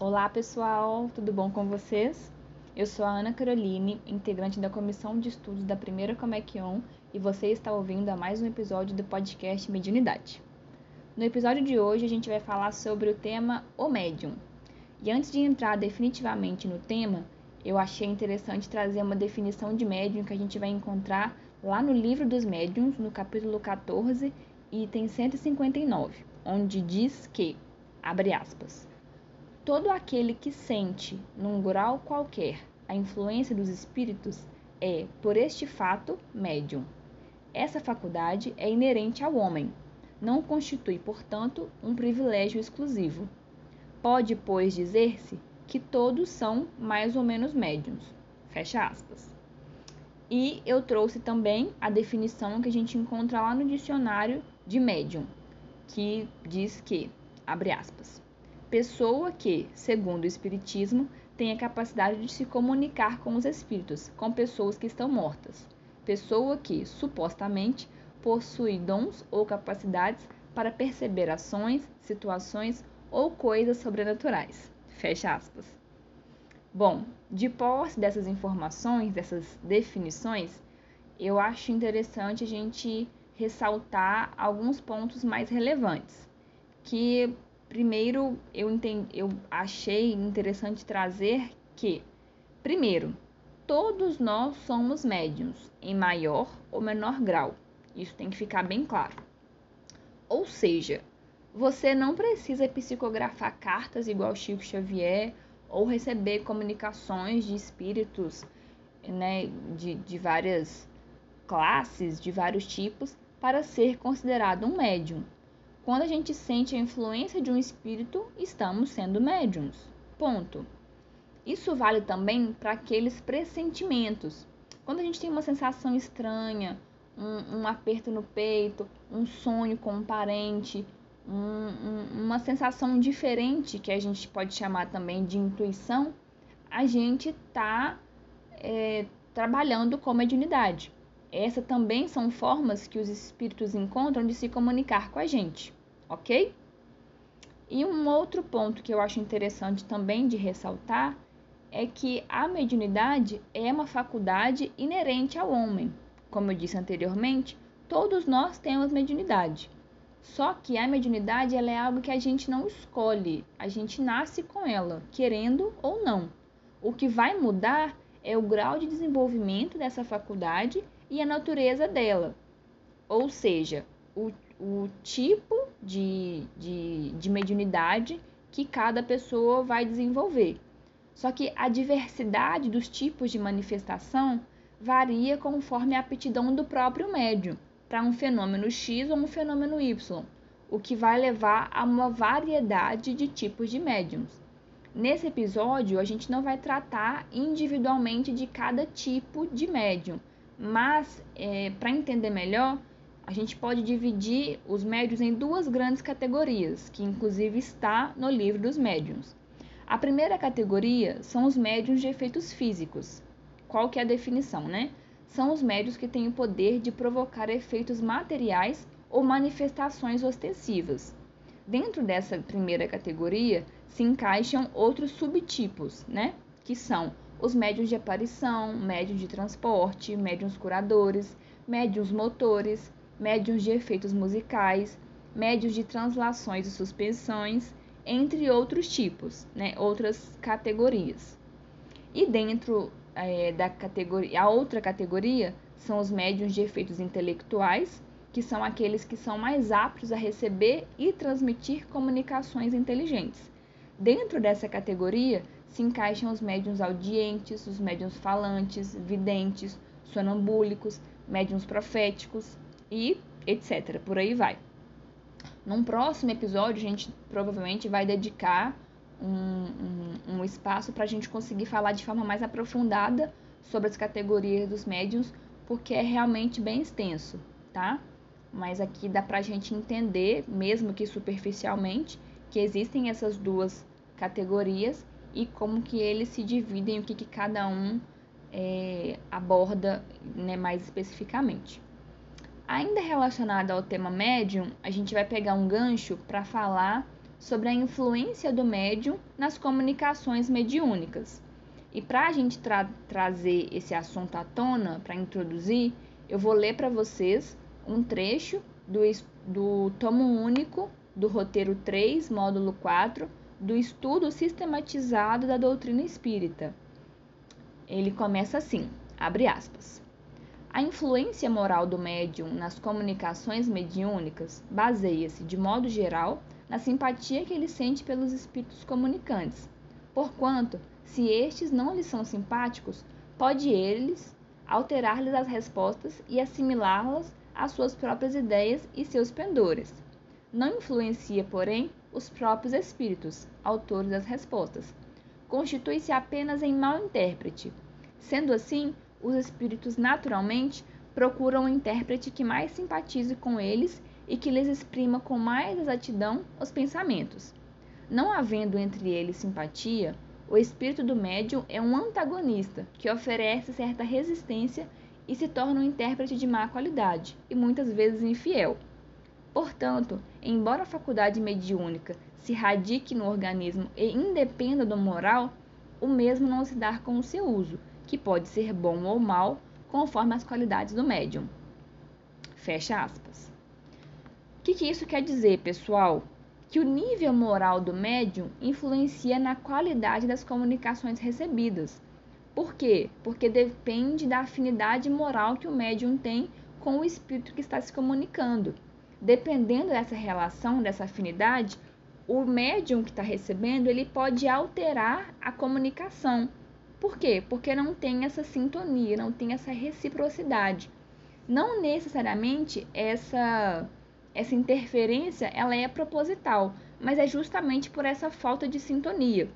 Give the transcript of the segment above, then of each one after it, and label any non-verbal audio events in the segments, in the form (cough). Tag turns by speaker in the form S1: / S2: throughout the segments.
S1: Olá pessoal, tudo bom com vocês? Eu sou a Ana Caroline, integrante da Comissão de Estudos da Primeira Comequion e você está ouvindo a mais um episódio do podcast Mediunidade. No episódio de hoje a gente vai falar sobre o tema O Médium. E antes de entrar definitivamente no tema, eu achei interessante trazer uma definição de médium que a gente vai encontrar lá no Livro dos Médiuns, no capítulo 14, item 159, onde diz que, abre aspas, todo aquele que sente, num grau qualquer, a influência dos espíritos é, por este fato, médium. Essa faculdade é inerente ao homem, não constitui, portanto, um privilégio exclusivo. Pode, pois, dizer-se que todos são mais ou menos médiums. Fecha aspas. E eu trouxe também a definição que a gente encontra lá no dicionário de médium, que diz que, abre aspas, pessoa que, segundo o Espiritismo, tem a capacidade de se comunicar com os espíritos, com pessoas que estão mortas. Pessoa que, supostamente, possui dons ou capacidades para perceber ações, situações ou coisas sobrenaturais. Fecha aspas. Bom, de posse dessas informações, dessas definições, eu acho interessante a gente ressaltar alguns pontos mais relevantes. Que primeiro eu, entendi, eu achei interessante trazer que, primeiro, todos nós somos médiums, em maior ou menor grau. Isso tem que ficar bem claro. Ou seja, você não precisa psicografar cartas igual Chico Xavier ou receber comunicações de espíritos né, de, de várias classes, de vários tipos, para ser considerado um médium. Quando a gente sente a influência de um espírito, estamos sendo médiums. Ponto. Isso vale também para aqueles pressentimentos. Quando a gente tem uma sensação estranha, um, um aperto no peito, um sonho com um parente, um, um, uma sensação diferente, que a gente pode chamar também de intuição, a gente está é, trabalhando com mediunidade. Essas também são formas que os espíritos encontram de se comunicar com a gente, ok? E um outro ponto que eu acho interessante também de ressaltar é que a mediunidade é uma faculdade inerente ao homem. Como eu disse anteriormente, todos nós temos mediunidade. Só que a mediunidade ela é algo que a gente não escolhe, a gente nasce com ela, querendo ou não. O que vai mudar é o grau de desenvolvimento dessa faculdade e a natureza dela. Ou seja, o, o tipo de, de, de mediunidade que cada pessoa vai desenvolver. Só que a diversidade dos tipos de manifestação varia conforme a aptidão do próprio médium para um fenômeno X ou um fenômeno Y, o que vai levar a uma variedade de tipos de médiums. Nesse episódio, a gente não vai tratar individualmente de cada tipo de médium, mas é, para entender melhor, a gente pode dividir os médiums em duas grandes categorias, que inclusive está no livro dos médiums. A primeira categoria são os médiums de efeitos físicos, qual que é a definição, né? São os médios que têm o poder de provocar efeitos materiais ou manifestações ostensivas. Dentro dessa primeira categoria se encaixam outros subtipos, né? Que são os médios de aparição, médios de transporte, médios curadores, médios motores, médios de efeitos musicais, médios de translações e suspensões, entre outros tipos, né? Outras categorias. E dentro é, da categoria, a outra categoria são os médiums de efeitos intelectuais, que são aqueles que são mais aptos a receber e transmitir comunicações inteligentes. Dentro dessa categoria se encaixam os médiums audientes, os médiums falantes, videntes, sonambúlicos, médiums proféticos e etc. Por aí vai. Num próximo episódio, a gente provavelmente vai dedicar um, um, um espaço para a gente conseguir falar de forma mais aprofundada sobre as categorias dos médiums, porque é realmente bem extenso, tá? Mas aqui dá para a gente entender, mesmo que superficialmente, que existem essas duas categorias e como que eles se dividem, o que, que cada um é, aborda né, mais especificamente. Ainda relacionado ao tema médium, a gente vai pegar um gancho para falar sobre a influência do médium nas comunicações mediúnicas. E para a gente tra trazer esse assunto à tona, para introduzir, eu vou ler para vocês um trecho do, do tomo único do roteiro 3, módulo 4, do estudo sistematizado da doutrina espírita. Ele começa assim, abre aspas. A influência moral do médium nas comunicações mediúnicas baseia-se, de modo geral, na simpatia que ele sente pelos espíritos comunicantes. Porquanto, se estes não lhe são simpáticos, pode eles alterar-lhes as respostas e assimilá-las às suas próprias ideias e seus pendores. Não influencia, porém, os próprios espíritos, autores das respostas. Constitui-se apenas em mau intérprete. Sendo assim, os espíritos naturalmente procuram um intérprete que mais simpatize com eles e que lhes exprima com mais exatidão os pensamentos. Não havendo entre eles simpatia, o espírito do médium é um antagonista que oferece certa resistência e se torna um intérprete de má qualidade e muitas vezes infiel. Portanto, embora a faculdade mediúnica se radique no organismo e independa do moral, o mesmo não se dá com o seu uso, que pode ser bom ou mal, conforme as qualidades do médium. Fecha aspas. O que, que isso quer dizer, pessoal? que o nível moral do médium influencia na qualidade das comunicações recebidas. Por quê? Porque depende da afinidade moral que o médium tem com o espírito que está se comunicando. Dependendo dessa relação, dessa afinidade, o médium que está recebendo ele pode alterar a comunicação. Por quê? Porque não tem essa sintonia, não tem essa reciprocidade. Não necessariamente essa essa interferência ela é proposital, mas é justamente por essa falta de sintonia.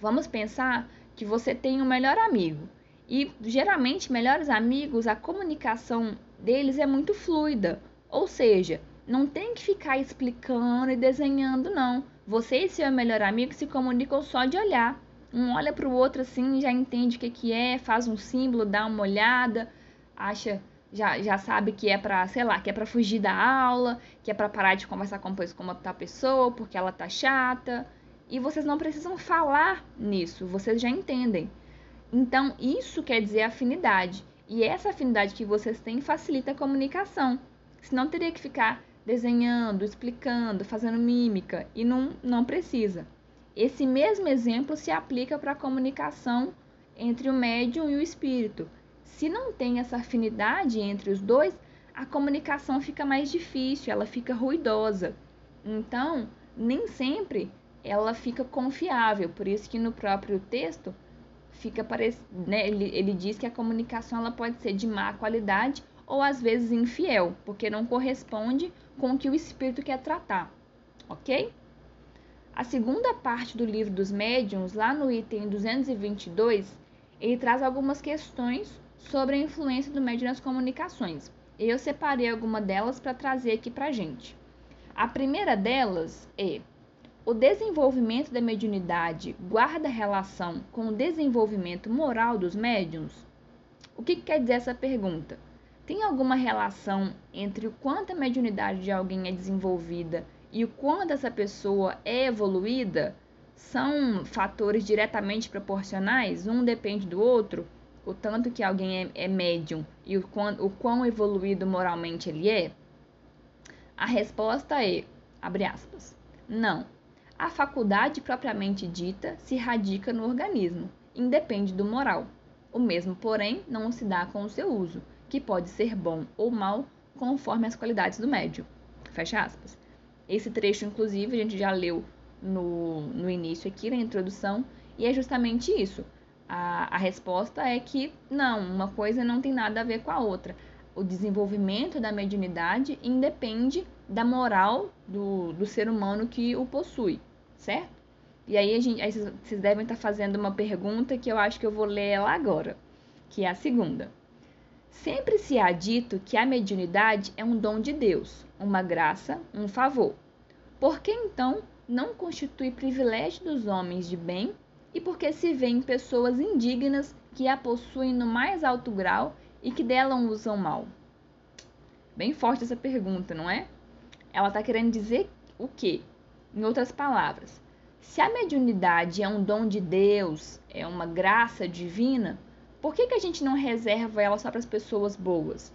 S1: Vamos pensar que você tem um melhor amigo e geralmente melhores amigos a comunicação deles é muito fluida, ou seja, não tem que ficar explicando e desenhando não. Você e seu melhor amigo se comunicam só de olhar. Um olha para o outro assim, já entende o que, que é, faz um símbolo, dá uma olhada, acha já, já sabe que é para, sei lá, que é para fugir da aula, que é para parar de conversar com, uma tal pessoa porque ela tá chata. E vocês não precisam falar nisso, vocês já entendem. Então, isso quer dizer afinidade. E essa afinidade que vocês têm facilita a comunicação. Senão teria que ficar desenhando, explicando, fazendo mímica e não, não precisa. Esse mesmo exemplo se aplica para a comunicação entre o médium e o espírito. Se não tem essa afinidade entre os dois, a comunicação fica mais difícil, ela fica ruidosa. Então, nem sempre ela fica confiável. Por isso que no próprio texto fica né, ele, ele diz que a comunicação ela pode ser de má qualidade ou às vezes infiel, porque não corresponde com o que o espírito quer tratar, ok? A segunda parte do livro dos médiuns, lá no item 222, ele traz algumas questões sobre a influência do médium nas comunicações. Eu separei alguma delas para trazer aqui para gente. A primeira delas é: o desenvolvimento da mediunidade guarda relação com o desenvolvimento moral dos médiums? O que, que quer dizer essa pergunta? Tem alguma relação entre o quanto a mediunidade de alguém é desenvolvida e o quanto essa pessoa é evoluída? São fatores diretamente proporcionais? Um depende do outro? o tanto que alguém é, é médium e o quão, o quão evoluído moralmente ele é? A resposta é, abre aspas, não. A faculdade propriamente dita se radica no organismo, independe do moral. O mesmo, porém, não se dá com o seu uso, que pode ser bom ou mal conforme as qualidades do médium. Fecha aspas. Esse trecho, inclusive, a gente já leu no, no início aqui, na introdução, e é justamente isso. A, a resposta é que não, uma coisa não tem nada a ver com a outra. O desenvolvimento da mediunidade independe da moral do, do ser humano que o possui, certo? E aí, a gente, aí vocês devem estar fazendo uma pergunta que eu acho que eu vou ler ela agora, que é a segunda. Sempre se há dito que a mediunidade é um dom de Deus, uma graça, um favor. Por que então não constitui privilégio dos homens de bem e porque se vêem pessoas indignas que a possuem no mais alto grau e que dela usam mal? Bem forte essa pergunta, não é? Ela está querendo dizer o quê? Em outras palavras, se a mediunidade é um dom de Deus, é uma graça divina, por que, que a gente não reserva ela só para as pessoas boas?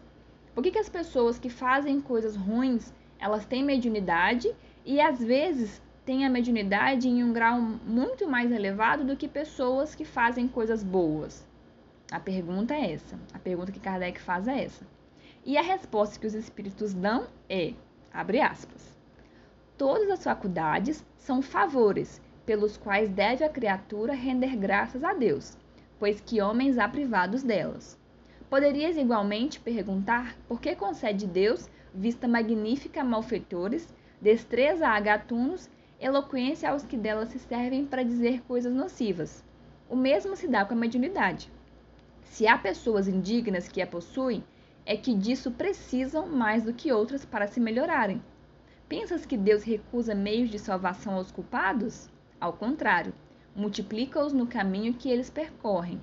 S1: Por que, que as pessoas que fazem coisas ruins, elas têm mediunidade e às vezes têm a mediunidade em um grau muito mais elevado do que pessoas que fazem coisas boas? A pergunta é essa. A pergunta que Kardec faz é essa. E a resposta que os espíritos dão é, abre aspas, todas as faculdades são favores pelos quais deve a criatura render graças a Deus, pois que homens há privados delas. Poderias igualmente perguntar por que concede Deus vista magnífica a malfeitores, destreza a gatunos, eloquência aos que delas se servem para dizer coisas nocivas. O mesmo se dá com a mediunidade. Se há pessoas indignas que a possuem, é que disso precisam mais do que outras para se melhorarem. Pensas que Deus recusa meios de salvação aos culpados? Ao contrário, multiplica-os no caminho que eles percorrem,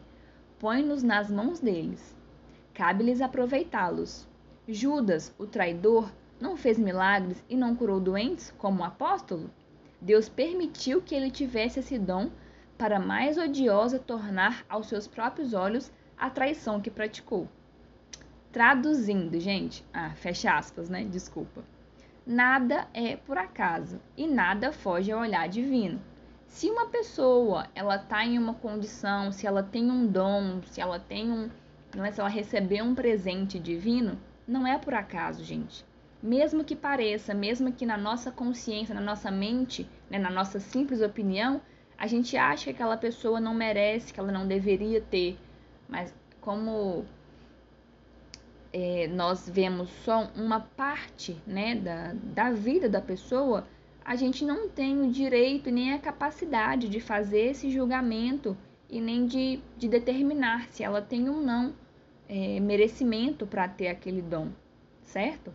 S1: põe-nos nas mãos deles. Cabe-lhes aproveitá-los. Judas, o traidor, não fez milagres e não curou doentes, como o apóstolo? Deus permitiu que ele tivesse esse dom para mais odiosa tornar aos seus próprios olhos a traição que praticou. Traduzindo, gente, ah, fecha aspas, né? Desculpa. Nada é por acaso e nada foge ao olhar divino. Se uma pessoa ela está em uma condição, se ela tem um dom, se ela tem um, né, se ela recebeu um presente divino, não é por acaso, gente. Mesmo que pareça, mesmo que na nossa consciência, na nossa mente, né, na nossa simples opinião, a gente acha que aquela pessoa não merece, que ela não deveria ter. Mas como é, nós vemos só uma parte né, da, da vida da pessoa, a gente não tem o direito nem a capacidade de fazer esse julgamento e nem de, de determinar se ela tem ou não é, merecimento para ter aquele dom, certo?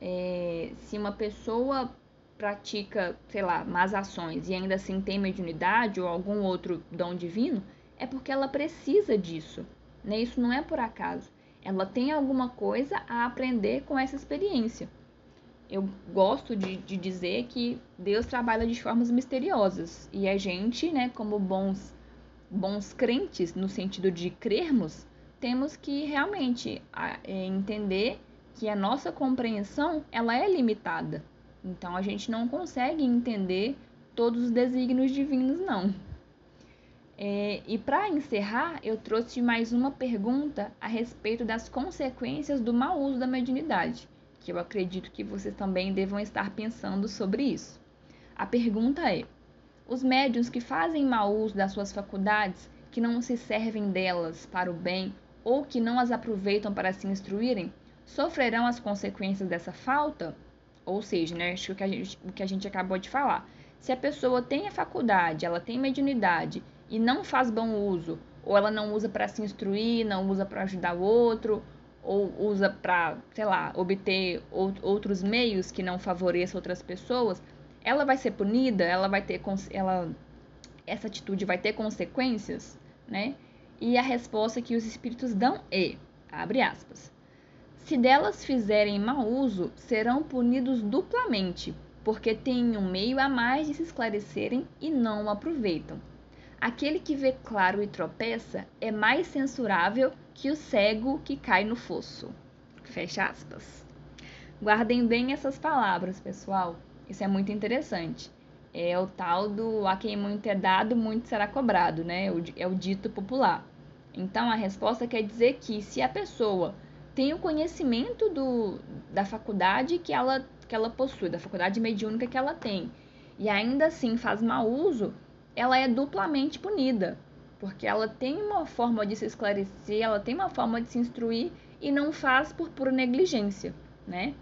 S1: É, se uma pessoa pratica, sei lá, más ações e ainda assim tem mediunidade ou algum outro dom divino, é porque ela precisa disso, né? Isso não é por acaso. Ela tem alguma coisa a aprender com essa experiência eu gosto de, de dizer que Deus trabalha de formas misteriosas e a gente, né, como bons bons crentes no sentido de crermos, temos que realmente é, entender que a nossa compreensão ela é limitada. Então a gente não consegue entender todos os desígnios divinos, não. É, e para encerrar, eu trouxe mais uma pergunta a respeito das consequências do mau uso da mediunidade que eu acredito que vocês também devam estar pensando sobre isso. A pergunta é: os médiuns que fazem mau uso das suas faculdades, que não se servem delas para o bem ou que não as aproveitam para se instruírem, sofrerão as consequências dessa falta? Ou seja, né, acho que a gente, o que a gente acabou de falar. Se a pessoa tem a faculdade, ela tem mediunidade e não faz bom uso, ou ela não usa para se instruir, não usa para ajudar o outro, ou usa para, sei lá, obter outros meios que não favoreçam outras pessoas, ela vai ser punida, ela vai ter ela essa atitude vai ter consequências, né? E a resposta que os espíritos dão é, abre aspas, se delas fizerem mau uso, serão punidos duplamente, porque têm um meio a mais de se esclarecerem e não o aproveitam. Aquele que vê claro e tropeça é mais censurável que o cego que cai no fosso. Fecha aspas. Guardem bem essas palavras, pessoal. Isso é muito interessante. É o tal do a quem muito é dado, muito será cobrado, né? É o dito popular. Então a resposta quer dizer que se a pessoa tem o conhecimento do, da faculdade que ela, que ela possui, da faculdade mediúnica que ela tem, e ainda assim faz mau uso, ela é duplamente punida, porque ela tem uma forma de se esclarecer, ela tem uma forma de se instruir e não faz por pura negligência, né?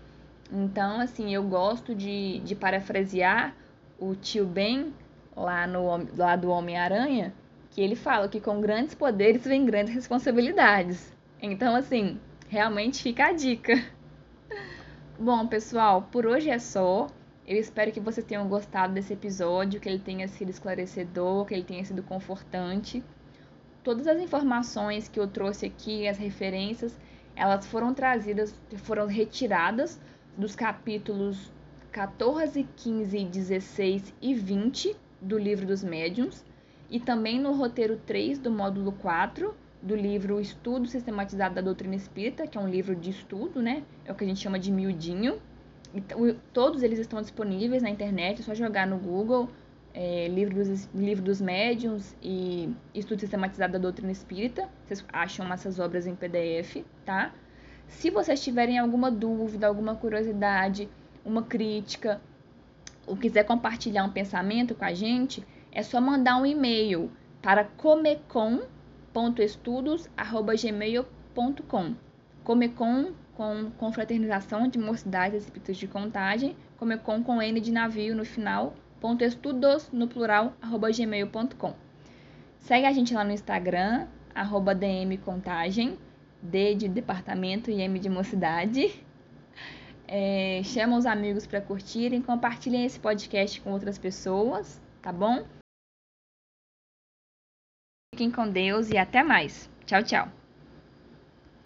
S1: Então, assim, eu gosto de, de parafrasear o tio Ben lá, no, lá do Homem-Aranha, que ele fala que com grandes poderes vem grandes responsabilidades. Então, assim, realmente fica a dica. (laughs) Bom, pessoal, por hoje é só. Eu espero que vocês tenham gostado desse episódio, que ele tenha sido esclarecedor, que ele tenha sido confortante. Todas as informações que eu trouxe aqui, as referências, elas foram trazidas, foram retiradas dos capítulos 14, 15, 16 e 20 do livro dos médiuns e também no roteiro 3 do módulo 4 do livro Estudo Sistematizado da Doutrina Espírita, que é um livro de estudo, né? É o que a gente chama de miudinho. Então, todos eles estão disponíveis na internet, é só jogar no Google é, livro, dos, livro dos Médiuns e Estudo Sistematizado da Doutrina Espírita. Vocês acham essas obras em PDF, tá? Se vocês tiverem alguma dúvida, alguma curiosidade, uma crítica, ou quiser compartilhar um pensamento com a gente, é só mandar um e-mail para comecom.estudos.gmail.com Comecom com confraternização de mocidades espíritas de contagem, comecom com N de navio no final, ponto estudos no plural, arroba gmail.com. Segue a gente lá no Instagram, arroba dmcontagem, D de departamento e M de mocidade. É, chama os amigos para curtirem, compartilhem esse podcast com outras pessoas, tá bom? Fiquem com Deus e até mais. Tchau, tchau.